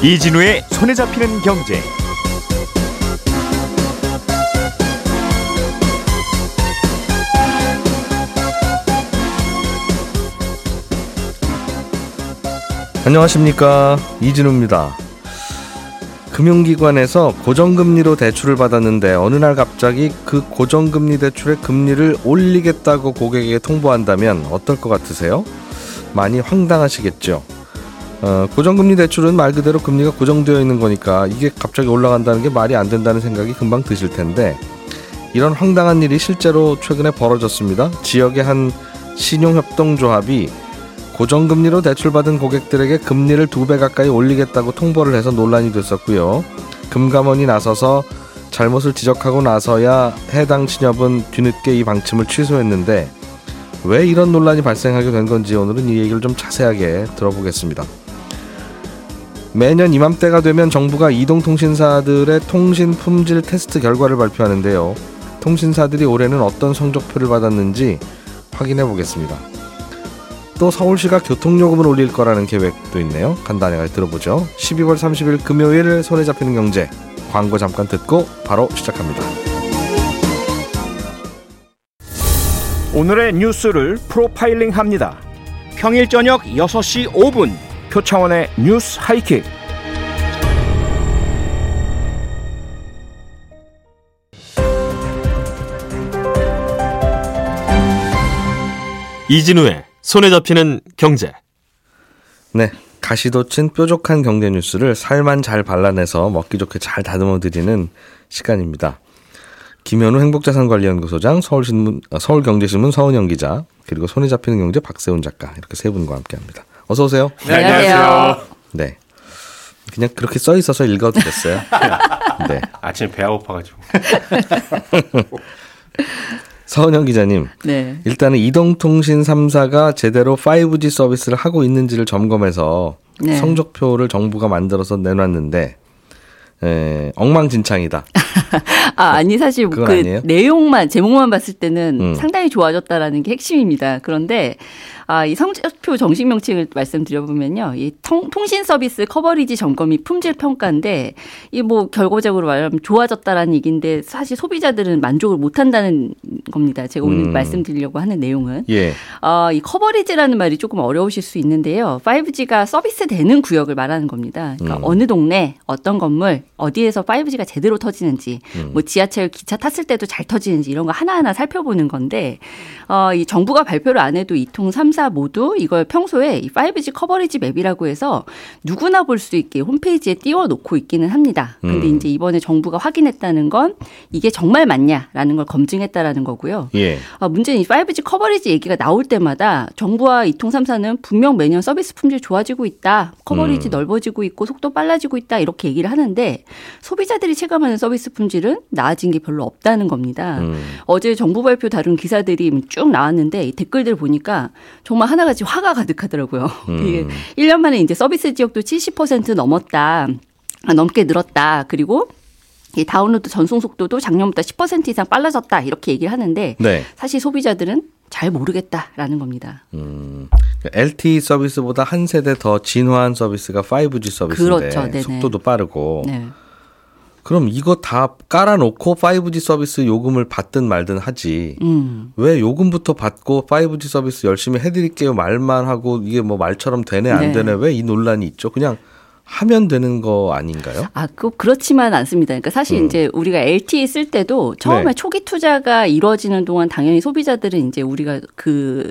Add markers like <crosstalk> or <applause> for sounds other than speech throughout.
이진우의 손에 잡히는 경제. 안녕하십니까 이진우입니다. 금융기관에서 고정금리로 대출을 받았는데 어느 날 갑자기 그 고정금리 대출의 금리를 올리겠다고 고객에게 통보한다면 어떨 것 같으세요? 많이 황당하시겠죠. 어, 고정금리 대출은 말 그대로 금리가 고정되어 있는 거니까 이게 갑자기 올라간다는 게 말이 안 된다는 생각이 금방 드실 텐데 이런 황당한 일이 실제로 최근에 벌어졌습니다. 지역의 한 신용협동조합이 고정금리로 대출받은 고객들에게 금리를 두 배 가까이 올리겠다고 통보를 해서 논란이 됐었고요. 금감원이 나서서 잘못을 지적하고 나서야 해당 신협은 뒤늦게 이 방침을 취소했는데 왜 이런 논란이 발생하게 된 건지 오늘은 이 얘기를 좀 자세하게 들어보겠습니다. 매년 이맘때가 되면 정부가 이동통신사들의 통신 품질 테스트 결과를 발표하는데요. 통신사들이 올해는 어떤 성적표를 받았는지 확인해 보겠습니다. 또 서울시가 교통요금을 올릴 거라는 계획도 있네요. 간단하게 들어보죠. 12월 30일 금요일 손에 잡히는 경제 광고 잠깐 듣고 바로 시작합니다. 오늘의 뉴스를 프로파일링 합니다. 평일 저녁 6시 5분 표창원의 뉴스 하이킥. 이진우의 손에 잡히는 경제. 네. 가시 돋친 뾰족한 경제 뉴스를 살만 잘 발라내서 먹기 좋게 잘 다듬어 드리는 시간입니다. 김현우 행복자산관리연구소장, 서울신문, 아, 서울경제신문 서은영 기자, 그리고 손에 잡히는 경제 박세훈 작가 이렇게 세 분과 함께합니다. 어서 오세요. 네, 안녕하세요. 네. 그냥 그렇게 써 있어서 읽어도 됐어요. <laughs> 네. 아침에 배가 고파가지고. <laughs> 서은영 기자님. 네. 일단은 이동통신 3사가 제대로 5G 서비스를 하고 있는지를 점검해서 네. 성적표를 정부가 만들어서 내놨는데 에, 엉망진창이다. <laughs> 아, 아니 사실 그 아니에요? 내용만 제목만 봤을 때는 음. 상당히 좋아졌다라는 게 핵심입니다. 그런데 아, 이 성적표 정식 명칭을 말씀드려보면요. 이 통, 통신 서비스 커버리지 점검 이 품질 평가인데 이 뭐 결과적으로 말하면 좋아졌다라는 얘기인데 사실 소비자들은 만족을 못 한다는 겁니다. 제가 오늘 음. 말씀드리려고 하는 내용은. 예. 어, 이 커버리지라는 말이 조금 어려우실 수 있는데요. 5G가 서비스 되는 구역을 말하는 겁니다. 그러니까 음. 어느 동네, 어떤 건물, 어디에서 5G가 제대로 터지는지, 음. 뭐 지하철 기차 탔을 때도 잘 터지는지 이런 거 하나하나 살펴보는 건데, 어, 이 정부가 발표를 안 해도 이통 3사 모두 이걸 평소에 이 5G 커버리지 맵이라고 해서 누구나 볼 수 있게 홈페이지에 띄워놓고 있기는 합니다. 근데 음. 이제 이번에 정부가 확인했다는 건 이게 정말 맞냐라는 걸 검증했다라는 거고요. 예. 아, 문제는 이 5G 커버리지 얘기가 나올 때마다 정부와 이통 3사는 분명 매년 서비스 품질 좋아지고 있다. 커버리지 음. 넓어지고 있고 속도 빨라지고 있다. 이렇게 얘기를 하는데 소비자들이 체감하는 서비스 품질 은 나아진 게 별로 없다는 겁니다. 음. 어제 정부 발표 다룬 기사들이 쭉 나왔는데 이 댓글들 보니까 정말 하나같이 화가 가득하더라고요. 음. <laughs> 이게 1년 만에 이제 서비스 지역도 70% 넘었다. 아, 넘게 늘었다. 그리고 이 다운로드 전송 속도도 작년보다 10% 이상 빨라졌다. 이렇게 얘기를 하는데 네. 사실 소비자들은 잘 모르겠다라는 겁니다. 음. LTE 서비스보다 한 세대 더 진화한 서비스가 5G 서비스인데 그렇죠. 속도도 빠르고 네. 그럼 이거 다 깔아놓고 5G 서비스 요금을 받든 말든 하지. 음. 왜 요금부터 받고 5G 서비스 열심히 해드릴게요 말만 하고 이게 뭐 말처럼 되네 안 네. 되네 왜 이 논란이 있죠? 그냥 하면 되는 거 아닌가요? 아, 그 그렇지만 않습니다. 그러니까 사실 음. 이제 우리가 LTE 쓸 때도 처음에 네. 초기 투자가 이루어지는 동안 당연히 소비자들은 이제 우리가 그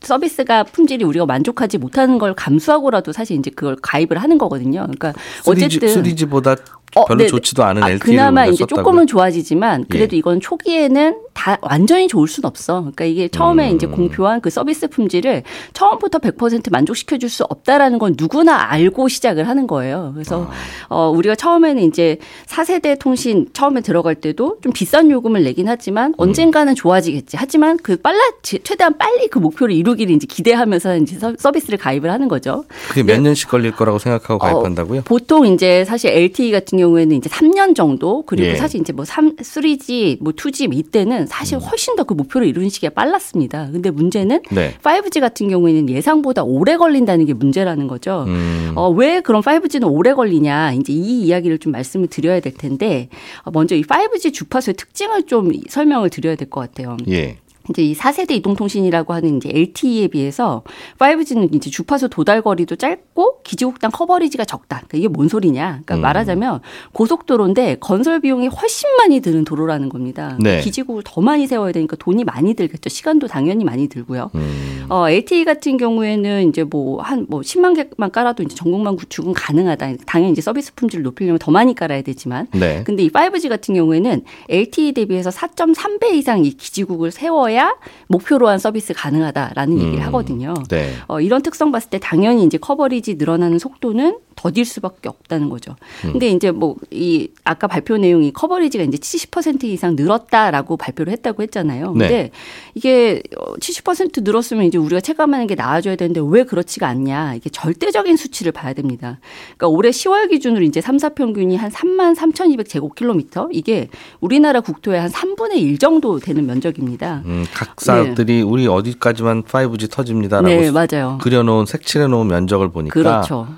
서비스가 품질이 우리가 만족하지 못하는 걸 감수하고라도 사실 이제 그걸 가입을 하는 거거든요. 그러니까 어쨌든 3G, 보다 어, 별로 네, 네. 좋지도 않은 아, LTE를 그나마 우리가 이제 썼다고요? 조금은 좋아지지만 그래도 예. 이건 초기에는 다 완전히 좋을 순 없어. 그러니까 이게 처음에 음. 이제 공표한 그 서비스 품질을 처음부터 100% 만족시켜 줄 수 없다라는 건 누구나 알고 시작을 하는 거예요. 그래서 아. 어 우리가 처음에는 이제 4세대 통신 처음에 들어갈 때도 좀 비싼 요금을 내긴 하지만 음. 언젠가는 좋아지겠지. 하지만 그 빨라 최대한 빨리 그 목표를 이루기를 이제 기대하면서 이제 서- 서비스를 가입을 하는 거죠. 그게 몇 년씩 걸릴 거라고 생각하고 가입한다고요? 어, 보통 이제 사실 LTE 같은 경우에는 이제 3년 정도 그리고 예. 사실 이제 뭐 3, 3G, 뭐 2G 이때는 사실 훨씬 더 그 목표를 이루는 시기가 빨랐습니다. 근데 문제는 네. 5G 같은 경우에는 예상보다 오래 걸린다는 게 문제라는 거죠. 음. 어, 왜 그럼 5G는 오래 걸리냐. 이제 이 이야기를 좀 말씀을 드려야 될 텐데, 어, 먼저 이 5G 주파수의 특징을 좀 설명을 드려야 될 것 같아요. 예. 이제 이 4세대 이동통신이라고 하는 이제 LTE에 비해서 5G는 이제 주파수 도달 거리도 짧고 기지국당 커버리지가 적다. 그러니까 이게 뭔 소리냐? 그러니까 음. 말하자면 고속도로인데 건설 비용이 훨씬 많이 드는 도로라는 겁니다. 네. 기지국을 더 많이 세워야 되니까 돈이 많이 들겠죠. 시간도 당연히 많이 들고요. 음. 어, LTE 같은 경우에는 이제 뭐한뭐 10만 개만 깔아도 이제 전국만 구축은 가능하다. 당연히 이제 서비스 품질을 높이려면 더 많이 깔아야 되지만 네. 근데 이 5G 같은 경우에는 LTE 대비해서 4.3배 이상 이 기지국을 세워야 목표로 한 서비스 가능하다라는 얘기를 음. 하거든요. 네. 어, 이런 특성 봤을 때 당연히 이제 커버리지 늘어나는 속도는 더딜 수밖에 없다는 거죠. 음. 근데 이제 뭐 이 아까 발표 내용이 커버리지가 이제 70% 이상 늘었다라고 발표를 했다고 했잖아요. 근데 네. 이게 어, 70% 늘었으면 이제 우리가 체감하는 게 나아져야 되는데 왜 그렇지가 않냐. 이게 절대적인 수치를 봐야 됩니다. 그러니까 올해 10월 기준으로 이제 3, 4 평균이 한 3만 3,200 제곱킬로미터. 이게 우리나라 국토의 한 3분의 1 정도 되는 면적입니다. 음, 각사들이 우리 어디까지만 5G 터집니다라고 네, 맞아요. 그려놓은 색칠해 놓은 면적을 보니까 그렇죠.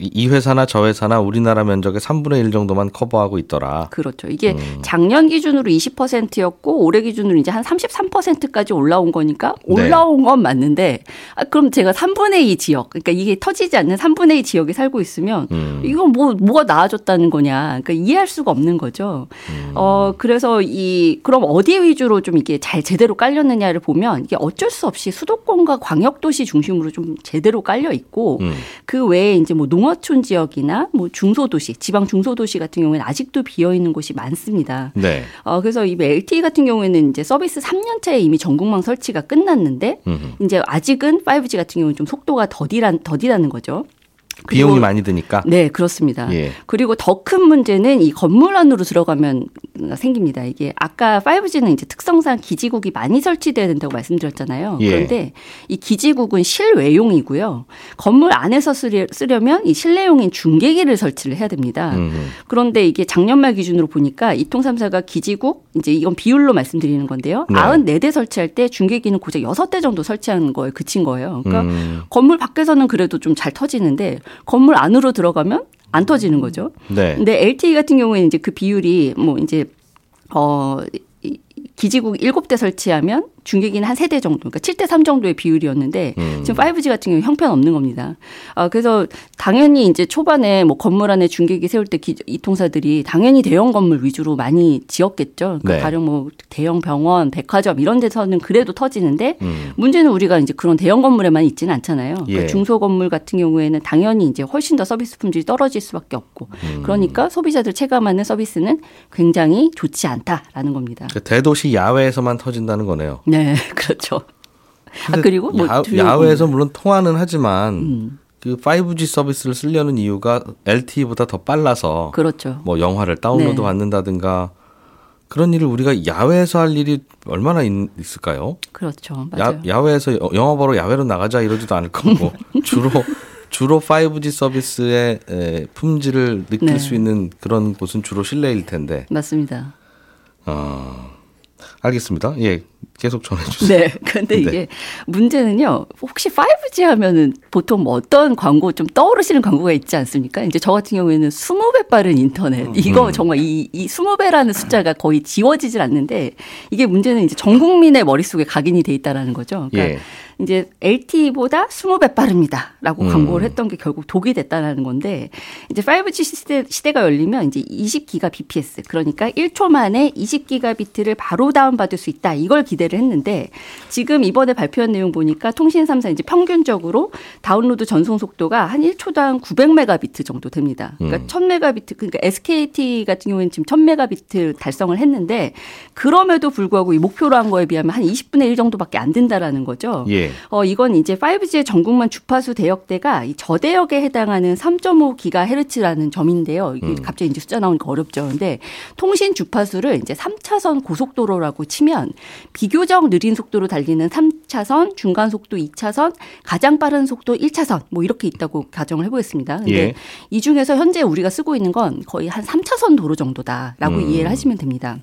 이- 이 회사나 저 회사나 우리나라 면적의 3분의 1 정도만 커버하고 있더라. 그렇죠. 이게 음. 작년 기준으로 20%였고 올해 기준으로 이제 한 33%까지 올라온 거니까 네. 올라온 건 맞는데 아, 그럼 제가 3분의 2 지역 그러니까 이게 터지지 않는 3분의 2 지역에 살고 있으면 음. 이건 뭐 뭐가 나아졌다는 거냐. 그러니까 이해할 수가 없는 거죠. 음. 어 그래서 이 그럼 어디 위주로 좀 이게 잘 제대로 깔렸느냐를 보면 이게 어쩔 수 없이 수도권과 광역 도시 중심으로 좀 제대로 깔려 있고 음. 그 외에 이제 뭐 농 어촌 지역이나 뭐 중소도시, 지방 중소도시 같은 경우에는 아직도 비어 있는 곳이 많습니다. 네. 어, 그래서 이 LTE 같은 경우에는 이제 서비스 3년 차에 이미 전국망 설치가 끝났는데 음. 이제 아직은 5G 같은 경우는 좀 속도가 더디란, 더디라는 거죠. 비용이 그리고- 많이 드니까. 네, 그렇습니다. 예. 그리고 더 큰 문제는 이 건물 안으로 들어가면 생깁니다. 이게 아까 5G는 이제 특성상 기지국이 많이 설치돼야 된다고 말씀드렸잖아요. 예. 그런데 이 기지국은 실외용이고요. 건물 안에서 쓰려, 쓰려면 이 실내용인 중계기를 설치를 해야 됩니다. 음. 그런데 이게 작년 말 기준으로 보니까 이통 3사가 기지국 이제 이건 비율로 말씀드리는 건데요. 네. 94대 설치할 때 중계기는 고작 6대 정도 설치하는 거에 그친 거예요. 그러니까 음. 건물 밖에서는 그래도 좀 잘 터지는데 건물 안으로 들어가면 안 터지는 거죠. 네. 근데 LTE 같은 경우에는 이제 그 비율이 뭐 이제 어 이- 기지국 7대 설치하면 중계기는 한 3대 정도, 그러니까 7대 3 정도의 비율이었는데 음. 지금 5G 같은 경우 형편 없는 겁니다. 아, 그래서 당연히 이제 초반에 뭐 건물 안에 중계기 세울 때 기, 이통사들이 당연히 대형 건물 위주로 많이 지었겠죠. 그러니까 네. 가령 뭐 대형 병원, 백화점 이런 데서는 그래도 터지는데 음. 문제는 우리가 이제 그런 대형 건물에만 있지는 않잖아요. 그러니까 예. 중소 건물 같은 경우에는 당연히 이제 훨씬 더 서비스 품질이 떨어질 수밖에 없고 음. 그러니까 소비자들 체감하는 서비스는 굉장히 좋지 않다라는 겁니다. 그 대도시 야외에서만 터진다는 거네요. 네, <laughs> 그렇죠. 아 그리고 뭐 야, 주요 야외에서 물론 통화는 하지만 음, 그 5G 서비스를 쓰려는 이유가 LTE보다 더 빨라서 그렇죠. 뭐 영화를 다운로드 네. 받는다든가 그런 일을 우리가 야외에서 할 일이 얼마나 있, 을까요 그렇죠. 맞아요. 야, 야외에서 여- 영화 보러 야외로 나가자 이러지도 않을 거고 <laughs> 주로 주로 5G 서비스의 에, 품질을 느낄 네. 수 있는 그런 곳은 주로 실내일 텐데. 맞습니다. 어, 알겠습니다. 예, 계속 전해 주세요. 네. <laughs> 근데 네. 이게 문제는요. 혹시 5G 하면은 보통 뭐 어떤 광고 좀 떠오르시는 광고가 있지 않습니까? 이제 저 같은 경우에는 20배 빠른 인터넷. 이거 음. 정말 이, 이 20배라는 숫자가 거의 지워지질 않는데 이게 문제는 이제 전 국민의 머릿속에 각인이 돼 있다라는 거죠. 그러니까 예. 이제 LTE보다 20배 빠릅니다라고 음. 광고를 했던 게 결국 독이 됐다라는 건데 이제 5G 시대, 시대가 열리면 이제 20기가 bps 그러니까 1초 만에 20기가 비트를 바로 다운받을 수 있다 이걸 기대를 했는데 지금 이번에 발표한 내용 보니까 통신 3사 이제 평균적으로 다운로드 전송 속도가 한 1초당 900메가비트 정도 됩니다. 그러니까 음. 1000메가비트 그러니까 SKT 같은 경우에는 지금 1000메가비트 달성을 했는데 그럼에도 불구하고 이 목표로 한 거에 비하면 한 20분의 1 정도밖에 안 된다라는 거죠. 예. 어, 이건 이제 5G의 전국망 주파수 대역대가 이 저대역에 해당하는 3.5GHz라는 점인데요. 이게 음. 갑자기 이제 숫자 나오니까 어렵죠. 근데 통신 주파수를 이제 3차선 고속도로라고 치면 비교적 느린 속도로 달리는 3차선, 중간 속도 2차선, 가장 빠른 속도 1차선 뭐 이렇게 있다고 가정을 해보겠습니다. 근데 예. 이 중에서 현재 우리가 쓰고 있는 건 거의 한 3차선 도로 정도다라고 음. 이해를 하시면 됩니다.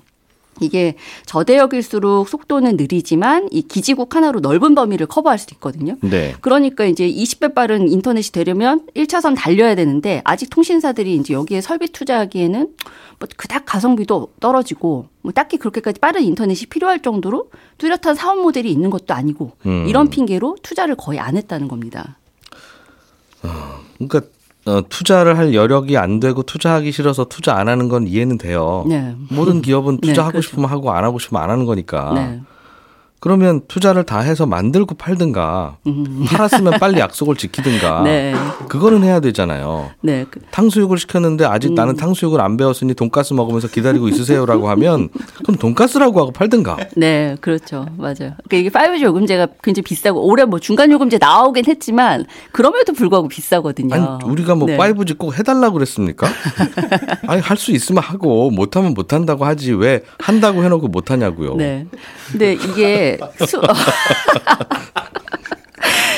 이게 저대역일수록 속도는 느리지만 이 기지국 하나로 넓은 범위를 커버할 수도 있거든요. 네. 그러니까 이제 20배 빠른 인터넷이 되려면 1차선 달려야 되는데 아직 통신사들이 이제 여기에 설비 투자하기에는 뭐 그닥 가성비도 떨어지고 뭐 딱히 그렇게까지 빠른 인터넷이 필요할 정도로 뚜렷한 사업 모델이 있는 것도 아니고 음. 이런 핑계로 투자를 거의 안 했다는 겁니다. 그러니까 어, 투자를 할 여력이 안 되고 투자하기 싫어서 투자 안 하는 건 이해는 돼요. 네. 모든 기업은 <laughs> 네, 투자하고 그렇죠. 싶으면 하고 안 하고 싶으면 안 하는 거니까. 네. 그러면 투자를 다 해서 만들고 팔든가 팔았으면 빨리 약속을 지키든가 음. <laughs> 네. 그거는 해야 되잖아요. 네. 그- 탕수육을 시켰는데 아직 나는 탕수육을 안 배웠으니 돈가스 먹으면서 기다리고 있으세요라고 하면 그럼 돈가스라고 하고 팔든가. 네, 그렇죠. 맞아요. 그러니까 이게 5G 요금제가 굉장히 비싸고 올해 뭐 중간 요금제 나오긴 했지만 그럼에도 불구하고 비싸거든요. 아니 우리가 뭐 네. 5G 꼭 해달라고 그랬습니까? <laughs> 아니 할 수 있으면 하고 못하면 못한다고 하지 왜 한다고 해놓고 못하냐고요. 네. 근데 이게 수, <laughs>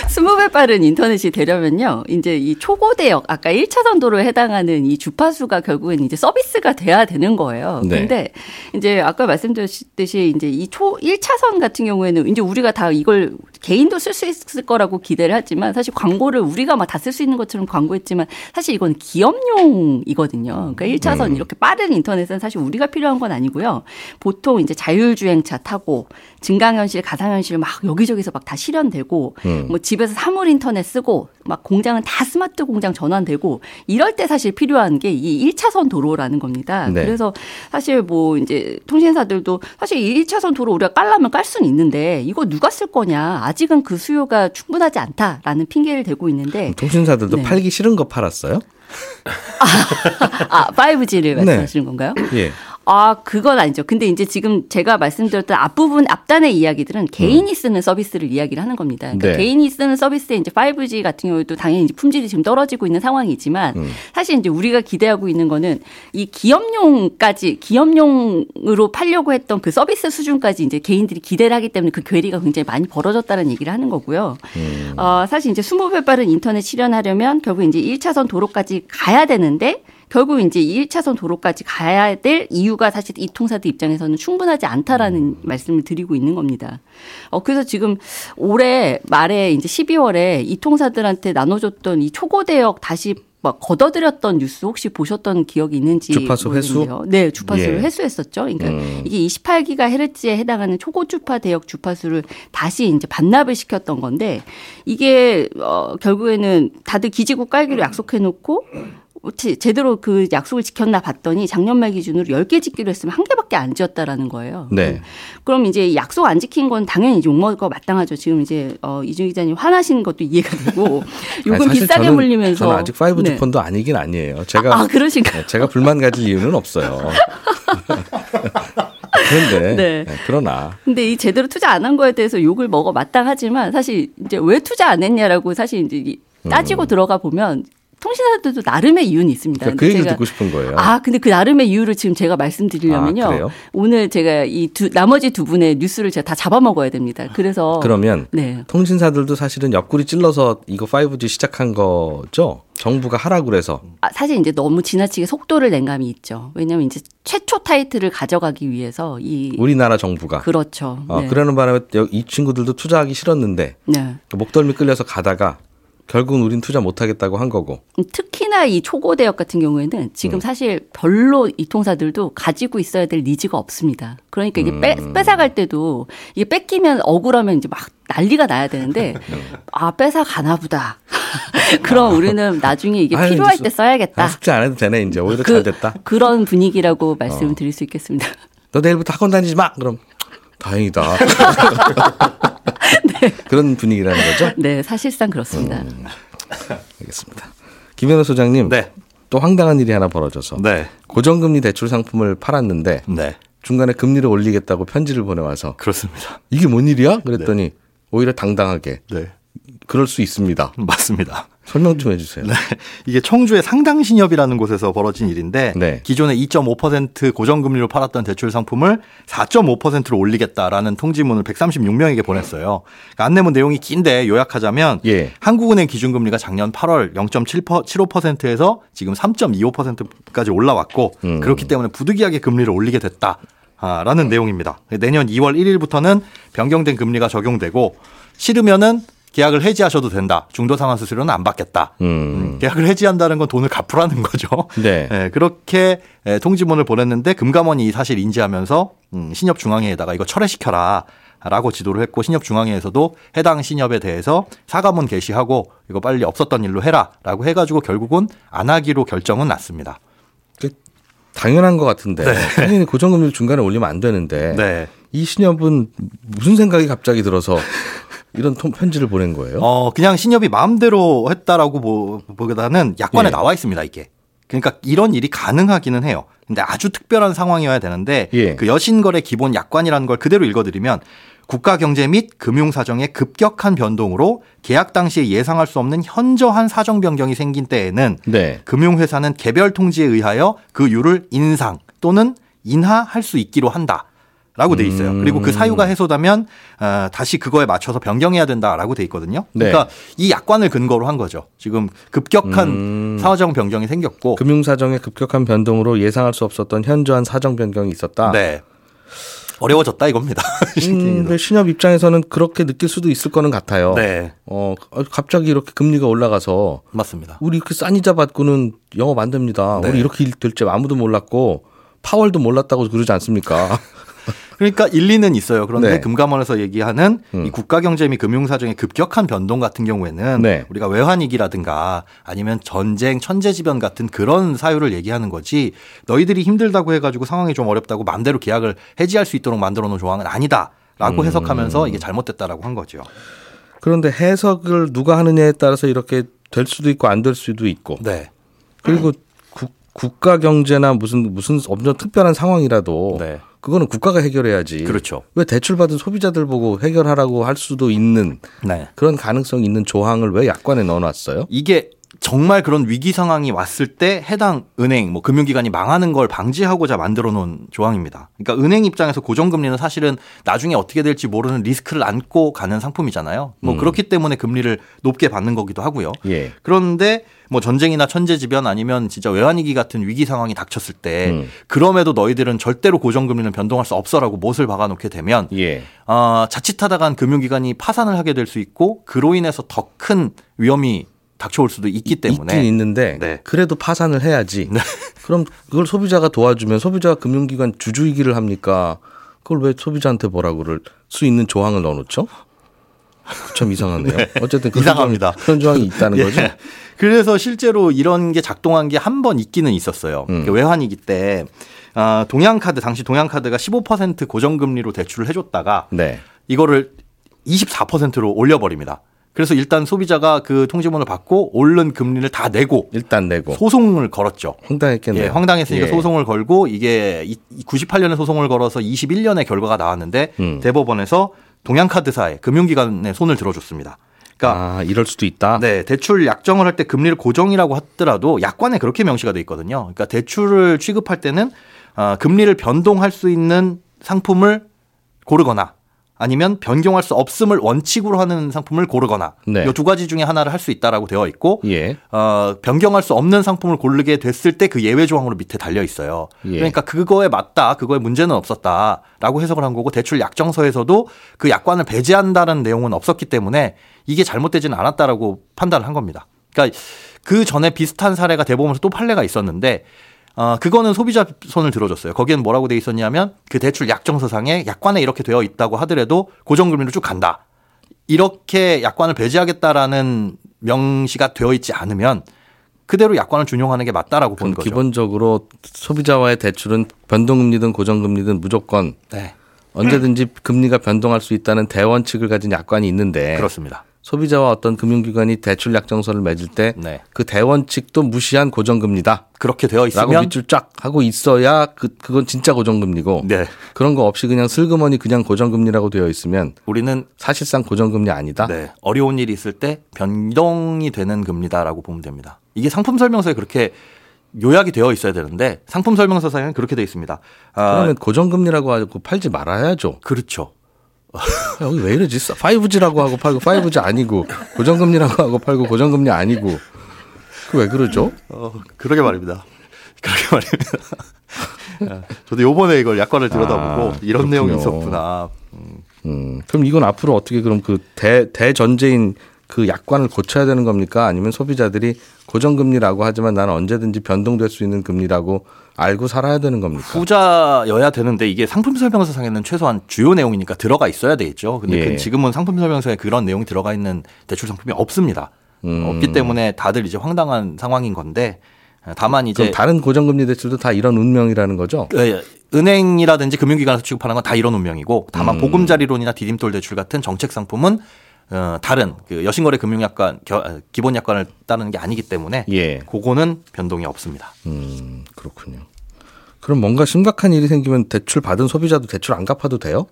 스무 배 빠른 인터넷이 되려면요. 이제 이 초고대역, 아까 1차선 도로에 해당하는 이 주파수가 결국엔 이제 서비스가 돼야 되는 거예요. 네. 근데 이제 아까 말씀드렸듯이 이제 이 초 1차선 같은 경우에는 이제 우리가 다 이걸 개인도 쓸 수 있을 거라고 기대를 하지만 사실 광고를 우리가 막 다 쓸 수 있는 것처럼 광고했지만 사실 이건 기업용이거든요. 그러니까 1차선 이렇게 빠른 인터넷은 사실 우리가 필요한 건 아니고요. 보통 이제 자율주행차 타고 증강현실, 가상현실 막 여기저기서 막 다 실현되고 음. 뭐 집에서 사물 인터넷 쓰고 막 공장은 다 스마트 공장 전환되고 이럴 때 사실 필요한 게 이 1차선 도로라는 겁니다. 네. 그래서 사실 뭐 이제 통신사들도 사실 이 1차선 도로 우리가 깔라면 깔 수는 있는데 이거 누가 쓸 거냐. 아직은 그 수요가 충분하지 않다라는 핑계를 대고 있는데 통신사들도 네. 팔기 싫은 거 팔았어요? <laughs> 아, 5G를 네. 말씀하시는 건가요? 예. 아, 그건 아니죠. 근데 이제 지금 제가 말씀드렸던 앞부분, 앞단의 이야기들은 개인이 쓰는 서비스를 이야기를 하는 겁니다. 그러니까 네. 개인이 쓰는 서비스에 이제 5G 같은 경우도 당연히 이제 품질이 지금 떨어지고 있는 상황이지만 음. 사실 이제 우리가 기대하고 있는 거는 이 기업용까지, 기업용으로 팔려고 했던 그 서비스 수준까지 이제 개인들이 기대를 하기 때문에 그 괴리가 굉장히 많이 벌어졌다는 얘기를 하는 거고요. 음. 어, 사실 이제 20배 빠른 인터넷 실현하려면 결국 이제 1차선 도로까지 가야 되는데 결국 이제 1차선 도로까지 가야 될 이유가 사실 이 통사들 입장에서는 충분하지 않다라는 말씀을 드리고 있는 겁니다. 어, 그래서 지금 올해 말에 이제 12월에 이 통사들한테 나눠줬던 이 초고대역 다시 막 걷어들였던 뉴스 혹시 보셨던 기억이 있는지 주파수 회수? 모르겠네요. 네, 주파수를 예. 회수했었죠. 그러니까 음. 이게 28기가 헤르츠에 해당하는 초고주파 대역 주파수를 다시 이제 반납을 시켰던 건데 이게 어 결국에는 다들 기지국 깔기로 약속해 놓고 제- 제대로 그 약속을 지켰나 봤더니 작년 말 기준으로 10개 짓기로 했으면 한 개밖에 안 지었다라는 거예요. 네. 그럼 이제 약속 안 지킨 건 당연히 욕먹을 거 마땅하죠. 지금 이제 어 이준 기자님 화나신 것도 이해가 되고 <laughs> 요금 비싸게 저는- 물리면서 저는 아직 5G 네. 폰도 아니긴 아니에요. 제가 아, 그러신가요? 네, 제가 불만 가질 이유는 없어요. <laughs> 그런데 네. 네, 그러나 근데 이 제대로 투자 안 한 거에 대해서 욕을 먹어 마땅하지만 사실 이제 왜 투자 안 했냐라고 사실 이제 이- 따지고 들어가 보면 통신사들도 나름의 이유는 있습니다. 음. 그러니까 그 얘기를 제가- 듣고 싶은 거예요. 아, 근데 그 나름의 이유를 지금 제가 말씀드리려면요. 아? 오늘 제가 이 두, 나머지 두 분의 뉴스를 제가 다 잡아먹어야 됩니다. 그래서. 그러면 네. 통신사들도 사실은 옆구리 찔러서 이거 5G 시작한 거죠. 정부가 하라고 그래서 아, 사실 이제 너무 지나치게 속도를 낸 감이 있죠. 왜냐하면 이제 최초 타이틀을 가져가기 위해서 이. 우리나라 정부가 그렇죠. 어, 네. 그러는 바람에 여- 이 친구들도 투자하기 싫었는데 네. 목덜미 끌려서 가다가 결국은 우린 투자 못하겠다고 한 거고. 특히나 이 초고 대역 같은 경우에는 지금 사실 별로 이 통사들도 가지고 있어야 될 니즈가 없습니다. 그러니까 이게 빼, 뺏어갈 때도 이게 뺏기면 억울하면 이제 막 난리가 나야 되는데 <laughs> 아 뺏어 가나 보다. <laughs> 그럼 우리는 나중에 이게 아유, 필요할 때 써야겠다. 아, 숙제 안 해도 되네 이제 오히려 그, 잘 됐다. 어. 그런 분위기라고 말씀을 드릴 수 있겠습니다. 너 내일부터 학원 다니지 마. 그럼 다행이다. <laughs> 네. 그런 분위기라는 거죠. 네, 사실상 그렇습니다. 음. 알겠습니다. 김현우 소장님. 네. 또 황당한 일이 하나 벌어져서 네. 고정금리 대출 상품을 팔았는데 네. 중간에 금리를 올리겠다고 편지를 보내와서 그렇습니다. 이게 뭔 일이야? 그랬더니 오히려 당당하게 네. 그럴 수 있습니다. 맞습니다. 설명 좀 해주세요. 네. 이게 청주의 상당신협이라는 곳에서 벌어진 일인데 네. 기존에 2.5% 고정금리로 팔았던 대출 상품을 4.5%로 올리겠다라는 통지문을 136명에게 보냈어요. 그러니까 안내문 내용이 긴데 요약하자면 예. 한국은행 기준금리가 작년 8월 0.75%에서 지금 3.25%까지 올라왔고 음. 그렇기 때문에 부득이하게 금리를 올리게 됐다. 아, 라는 내용입니다. 내년 2월 1일부터는 변경된 금리가 적용되고 싫으면은 계약을 해지하셔도 된다. 중도 상환 수수료는 안 받겠다. 음. 계약을 해지한다는 건 돈을 갚으라는 거죠. <laughs> 네. 예, 그렇게 예, 통지문을 보냈는데 금감원이 이 사실 인지하면서 음, 신협중앙회에다가 이거 철회시켜라. 라고 지도를 했고 신협중앙회에서도 해당 신협에 대해서 사과문 게시하고 이거 빨리 없었던 일로 해라라고 해가지고 결국은 안 하기로 결정은 났습니다. 그 당연한 것 같은데 당연히 고정금리를 중간에 올리면 안 되는데 네. 이 신협은 무슨 생각이 갑자기 들어서 이런 통- 편지를 보낸 거예요? 어, 그냥 신협이 마음대로 했다라고 보- 보기보다는 약관에 예. 나와 있습니다, 이게. 그러니까 이런 일이 가능하기는 해요. 근데 아주 특별한 상황이어야 되는데 예. 그 여신거래 기본 약관이라는 걸 그대로 읽어드리면 국가 경제 및 금융 사정의 급격한 변동으로 계약 당시에 예상할 수 없는 현저한 사정 변경이 생긴 때에는 네. 금융 회사는 개별 통지에 의하여 그 율을 인상 또는 인하할 수 있기로 한다. 라고 돼 있어요. 음. 그리고 그 사유가 해소되면 어, 다시 그거에 맞춰서 변경해야 된다라고 돼 있거든요. 네. 그러니까 이 약관을 근거로 한 거죠. 지금 급격한 음. 사정 변경이 생겼고 금융 사정의 급격한 변동으로 예상할 수 없었던 현저한 사정 변경이 있었다. 네. 어려워졌다 이겁니다. <laughs> 음, 근데 신협 입장에서는 그렇게 느낄 수도 있을 거는 같아요. 네. 어, 갑자기 이렇게 금리가 올라가서 맞습니다. 우리 이렇게 싼 이자 받고는 영업 안 됩니다. 네. 우리 이렇게 일될줄 아무도 몰랐고 파월도 몰랐다고 그러지 않습니까? <laughs> 그러니까 일리는 있어요. 그런데 네. 금감원에서 얘기하는 음. 이 국가 경제 및 금융 사정의 급격한 변동 같은 경우에는 네. 우리가 외환위기라든가 아니면 전쟁, 천재지변 같은 그런 사유를 얘기하는 거지 너희들이 힘들다고 해가지고 상황이 좀 어렵다고 마음대로 계약을 해지할 수 있도록 만들어 놓은 조항은 아니다 라고 음. 해석하면서 이게 잘못됐다라고 한 거죠. 그런데 해석을 누가 하느냐에 따라서 이렇게 될 수도 있고 안 될 수도 있고 네. 그리고 국, 국가 경제나 무슨 무슨 엄청 특별한 상황이라도 네. 그거는 국가가 해결해야지. 그렇죠. 왜 대출 받은 소비자들 보고 해결하라고 할 수도 있는 네. 그런 가능성 있는 조항을 왜 약관에 넣어놨어요? 이게 정말 그런 위기 상황이 왔을 때 해당 은행, 뭐 금융기관이 망하는 걸 방지하고자 만들어 놓은 조항입니다. 그러니까 은행 입장에서 고정금리는 사실은 나중에 어떻게 될지 모르는 리스크를 안고 가는 상품이잖아요. 뭐 음. 그렇기 때문에 금리를 높게 받는 거기도 하고요. 예. 그런데 뭐 전쟁이나 천재지변 아니면 진짜 외환위기 같은 위기 상황이 닥쳤을 때 음. 그럼에도 너희들은 절대로 고정금리는 변동할 수 없어라고 못을 박아놓게 되면 예. 어, 자칫하다간 금융기관이 파산을 하게 될 수 있고 그로 인해서 더 큰 위험이 닥쳐올 수도 있기 때문에 있긴 있는데 네. 그래도 파산을 해야지. 그럼 그걸 소비자가 도와주면 소비자가 금융기관 주주이기를 합니까? 그걸 왜 소비자한테 뭐라고 그럴 수 있는 조항을 넣어놓죠? 참 이상하네요. <laughs> 어쨌든 그런 이상합니다. 조항이, 그런 조항이 있다는 예. 거죠. 그래서 실제로 이런 게 작동한 게 한 번 있기는 있었어요. 음. 그 외환위기 때 아, 동양카드 당시 동양카드가 15% 고정금리로 대출을 해줬다가 네. 이거를 24%로 올려버립니다. 그래서 일단 소비자가 그 통지문을 받고 오른 금리를 다 내고 일단 내고 소송을 걸었죠. 황당했겠네요. 예, 황당했으니까 예. 소송을 걸고 이게 98년에 소송을 걸어서 21년에 결과가 나왔는데 음. 대법원에서 동양카드사에 금융기관에 손을 들어줬습니다. 그러니까 아 이럴 수도 있다. 네, 대출 약정을 할 때 금리를 고정이라고 하더라도 약관에 그렇게 명시가 돼 있거든요. 그러니까 대출을 취급할 때는 아, 금리를 변동할 수 있는 상품을 고르거나 아니면 변경할 수 없음을 원칙으로 하는 상품을 고르거나 네. 이두 가지 중에 하나를 할 수 있다라고 되어 있고 예. 어, 변경할 수 없는 상품을 고르게 됐을 때 그 예외 조항으로 밑에 달려 있어요. 예. 그러니까 그거에 맞다, 그거에 문제는 없었다라고 해석을 한 거고 대출 약정서에서도 그 약관을 배제한다는 내용은 없었기 때문에 이게 잘못되지는 않았다라고 판단을 한 겁니다. 그러니까 그 전에 비슷한 사례가 대법원에서 또 판례가 있었는데 어, 그거는 소비자 손을 들어줬어요. 거기는 뭐라고 돼 있었냐면 그 대출 약정서상에 약관에 이렇게 되어 있다고 하더라도 고정금리로 쭉 간다. 이렇게 약관을 배제하겠다라는 명시가 되어 있지 않으면 그대로 약관을 준용하는 게 맞다라고 본 거죠. 기본적으로 소비자와의 대출은 변동금리든 고정금리든 무조건 네, 언제든지 금리가 변동할 수 있다는 대원칙을 가진 약관이 있는데 그렇습니다. 소비자와 어떤 금융기관이 대출 약정서를 맺을 때그 네, 대원칙도 무시한 고정금리다. 그렇게 되어 라고 있으면 밑줄 쫙 하고 있어야 그 그건 진짜 고정금리고 네, 그런 거 없이 그냥 슬그머니 그냥 고정금리라고 되어 있으면 우리는 사실상 고정금리 아니다. 네, 어려운 일이 있을 때 변동이 되는 금리다라고 보면 됩니다. 이게 상품 설명서에 그렇게 요약이 되어 있어야 되는데 상품 설명서상에는 그렇게 되어 있습니다. 아, 그러면 고정금리라고 하고 팔지 말아야죠. 그렇죠. <laughs> 여기 왜 이러지? 5G라고 하고 팔고 5G 아니고 고정금리라고 하고 팔고 고정금리 아니고 그 왜 그러죠? 어, 그러게 말입니다. 그렇게 말입니다. 저도 요번에 이걸 약관을 들여다보고 아, 이런 그렇군요. 내용이 있었구나. 음, 그럼 이건 앞으로 어떻게 그럼 그 대, 대전제인 그 약관을 고쳐야 되는 겁니까? 아니면 소비자들이 고정금리라고 하지만 나는 언제든지 변동될 수 있는 금리라고 알고 살아야 되는 겁니까? 후자여야 되는데 이게 상품 설명서상에는 최소한 주요 내용이니까 들어가 있어야 되겠죠. 근데 예. 그 지금은 상품 설명서에 그런 내용이 들어가 있는 대출 상품이 없습니다. 음. 없기 때문에 다들 이제 황당한 상황인 건데 다만 이제 다른 고정금리 대출도 다 이런 운명이라는 거죠? 예, 은행이라든지 금융기관에서 취급하는 건 다 이런 운명이고 다만 음. 보금자리론이나 디딤돌 대출 같은 정책 상품은 어, 다른 그 여신거래 금융약관 겨- 어, 기본 약관을 따르는 게 아니기 때문에 예. 그거는 변동이 없습니다. 음, 그렇군요. 그럼 뭔가 심각한 일이 생기면 대출 받은 소비자도 대출 안 갚아도 돼요?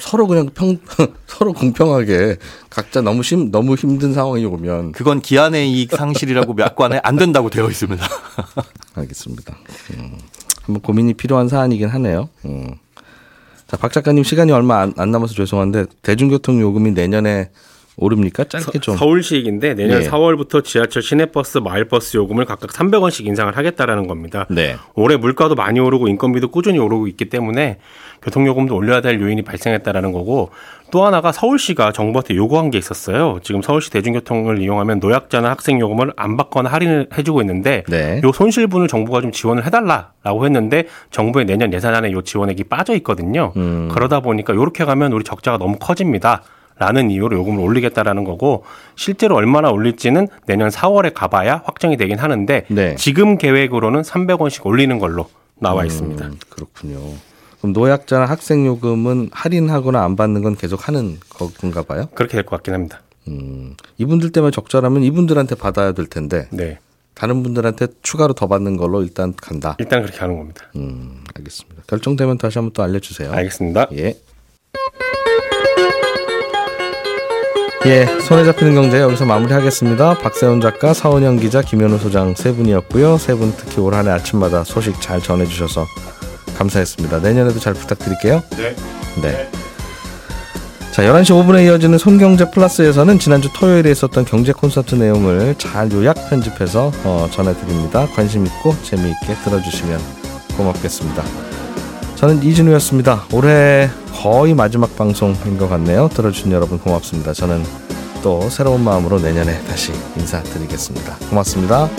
서로 그냥 평 <laughs> 서로 공평하게 각자 너무 심 너무 힘든 상황이 오면 그건 기한의 이익 상실이라고 약관에 안 된다고 되어 있습니다. <laughs> 알겠습니다. 음, 한번 고민이 필요한 사안이긴 하네요. 음. 자, 박 작가님 시간이 얼마 안, 안 남아서 죄송한데 대중교통 요금이 내년에 오릅니까? 짧게 좀. 서 울시익인데 내년 예. 4월부터 지하철 시내버스, 마을버스 요금을 각각 300원씩 인상을 하겠다라는 겁니다. 네. 올해 물가도 많이 오르고 인건비도 꾸준히 오르고 있기 때문에 교통요금도 올려야 될 요인이 발생했다라는 거고 또 하나가 서울시가 정부한테 요구한 게 있었어요. 지금 서울시 대중교통을 이용하면 노약자나 학생 요금을 안 받거나 할인을 해주고 있는데 네. 요 손실분을 정부가 좀 지원을 해달라라고 했는데 정부의 내년 예산안에 요 지원액이 빠져 있거든요. 음. 그러다 보니까 요렇게 가면 우리 적자가 너무 커집니다. 라는 이유로 요금을 올리겠다라는 거고 실제로 얼마나 올릴지는 내년 4월에 가봐야 확정이 되긴 하는데 네. 지금 계획으로는 300원씩 올리는 걸로 나와 있습니다. 음, 그렇군요. 그럼 노약자나 학생 요금은 할인하거나 안 받는 건 계속 하는 건가 봐요? 그렇게 될 것 같긴 합니다. 음, 이분들 때문에 적자라면 이분들한테 받아야 될 텐데 네. 다른 분들한테 추가로 더 받는 걸로 일단 간다. 일단 그렇게 하는 겁니다. 음, 알겠습니다. 결정되면 다시 한번 또 알려주세요. 알겠습니다. 예. 예, 손에 잡히는 경제 여기서 마무리하겠습니다. 박세훈 작가, 사원영 기자, 김현우 소장 세 분이었고요. 세 분 특히 올 한해 아침마다 소식 잘 전해주셔서 감사했습니다. 내년에도 잘 부탁드릴게요. 네. 네. 자, 11시 5분에 이어지는 손경제 플러스에서는 지난주 토요일에 있었던 경제 콘서트 내용을 잘 요약 편집해서 어, 전해드립니다. 관심 있고 재미있게 들어주시면 고맙겠습니다. 저는 이진우였습니다. 올해 거의 마지막 방송인 것 같네요. 들어주신 여러분 고맙습니다. 저는 또 새로운 마음으로 내년에 다시 인사드리겠습니다. 고맙습니다.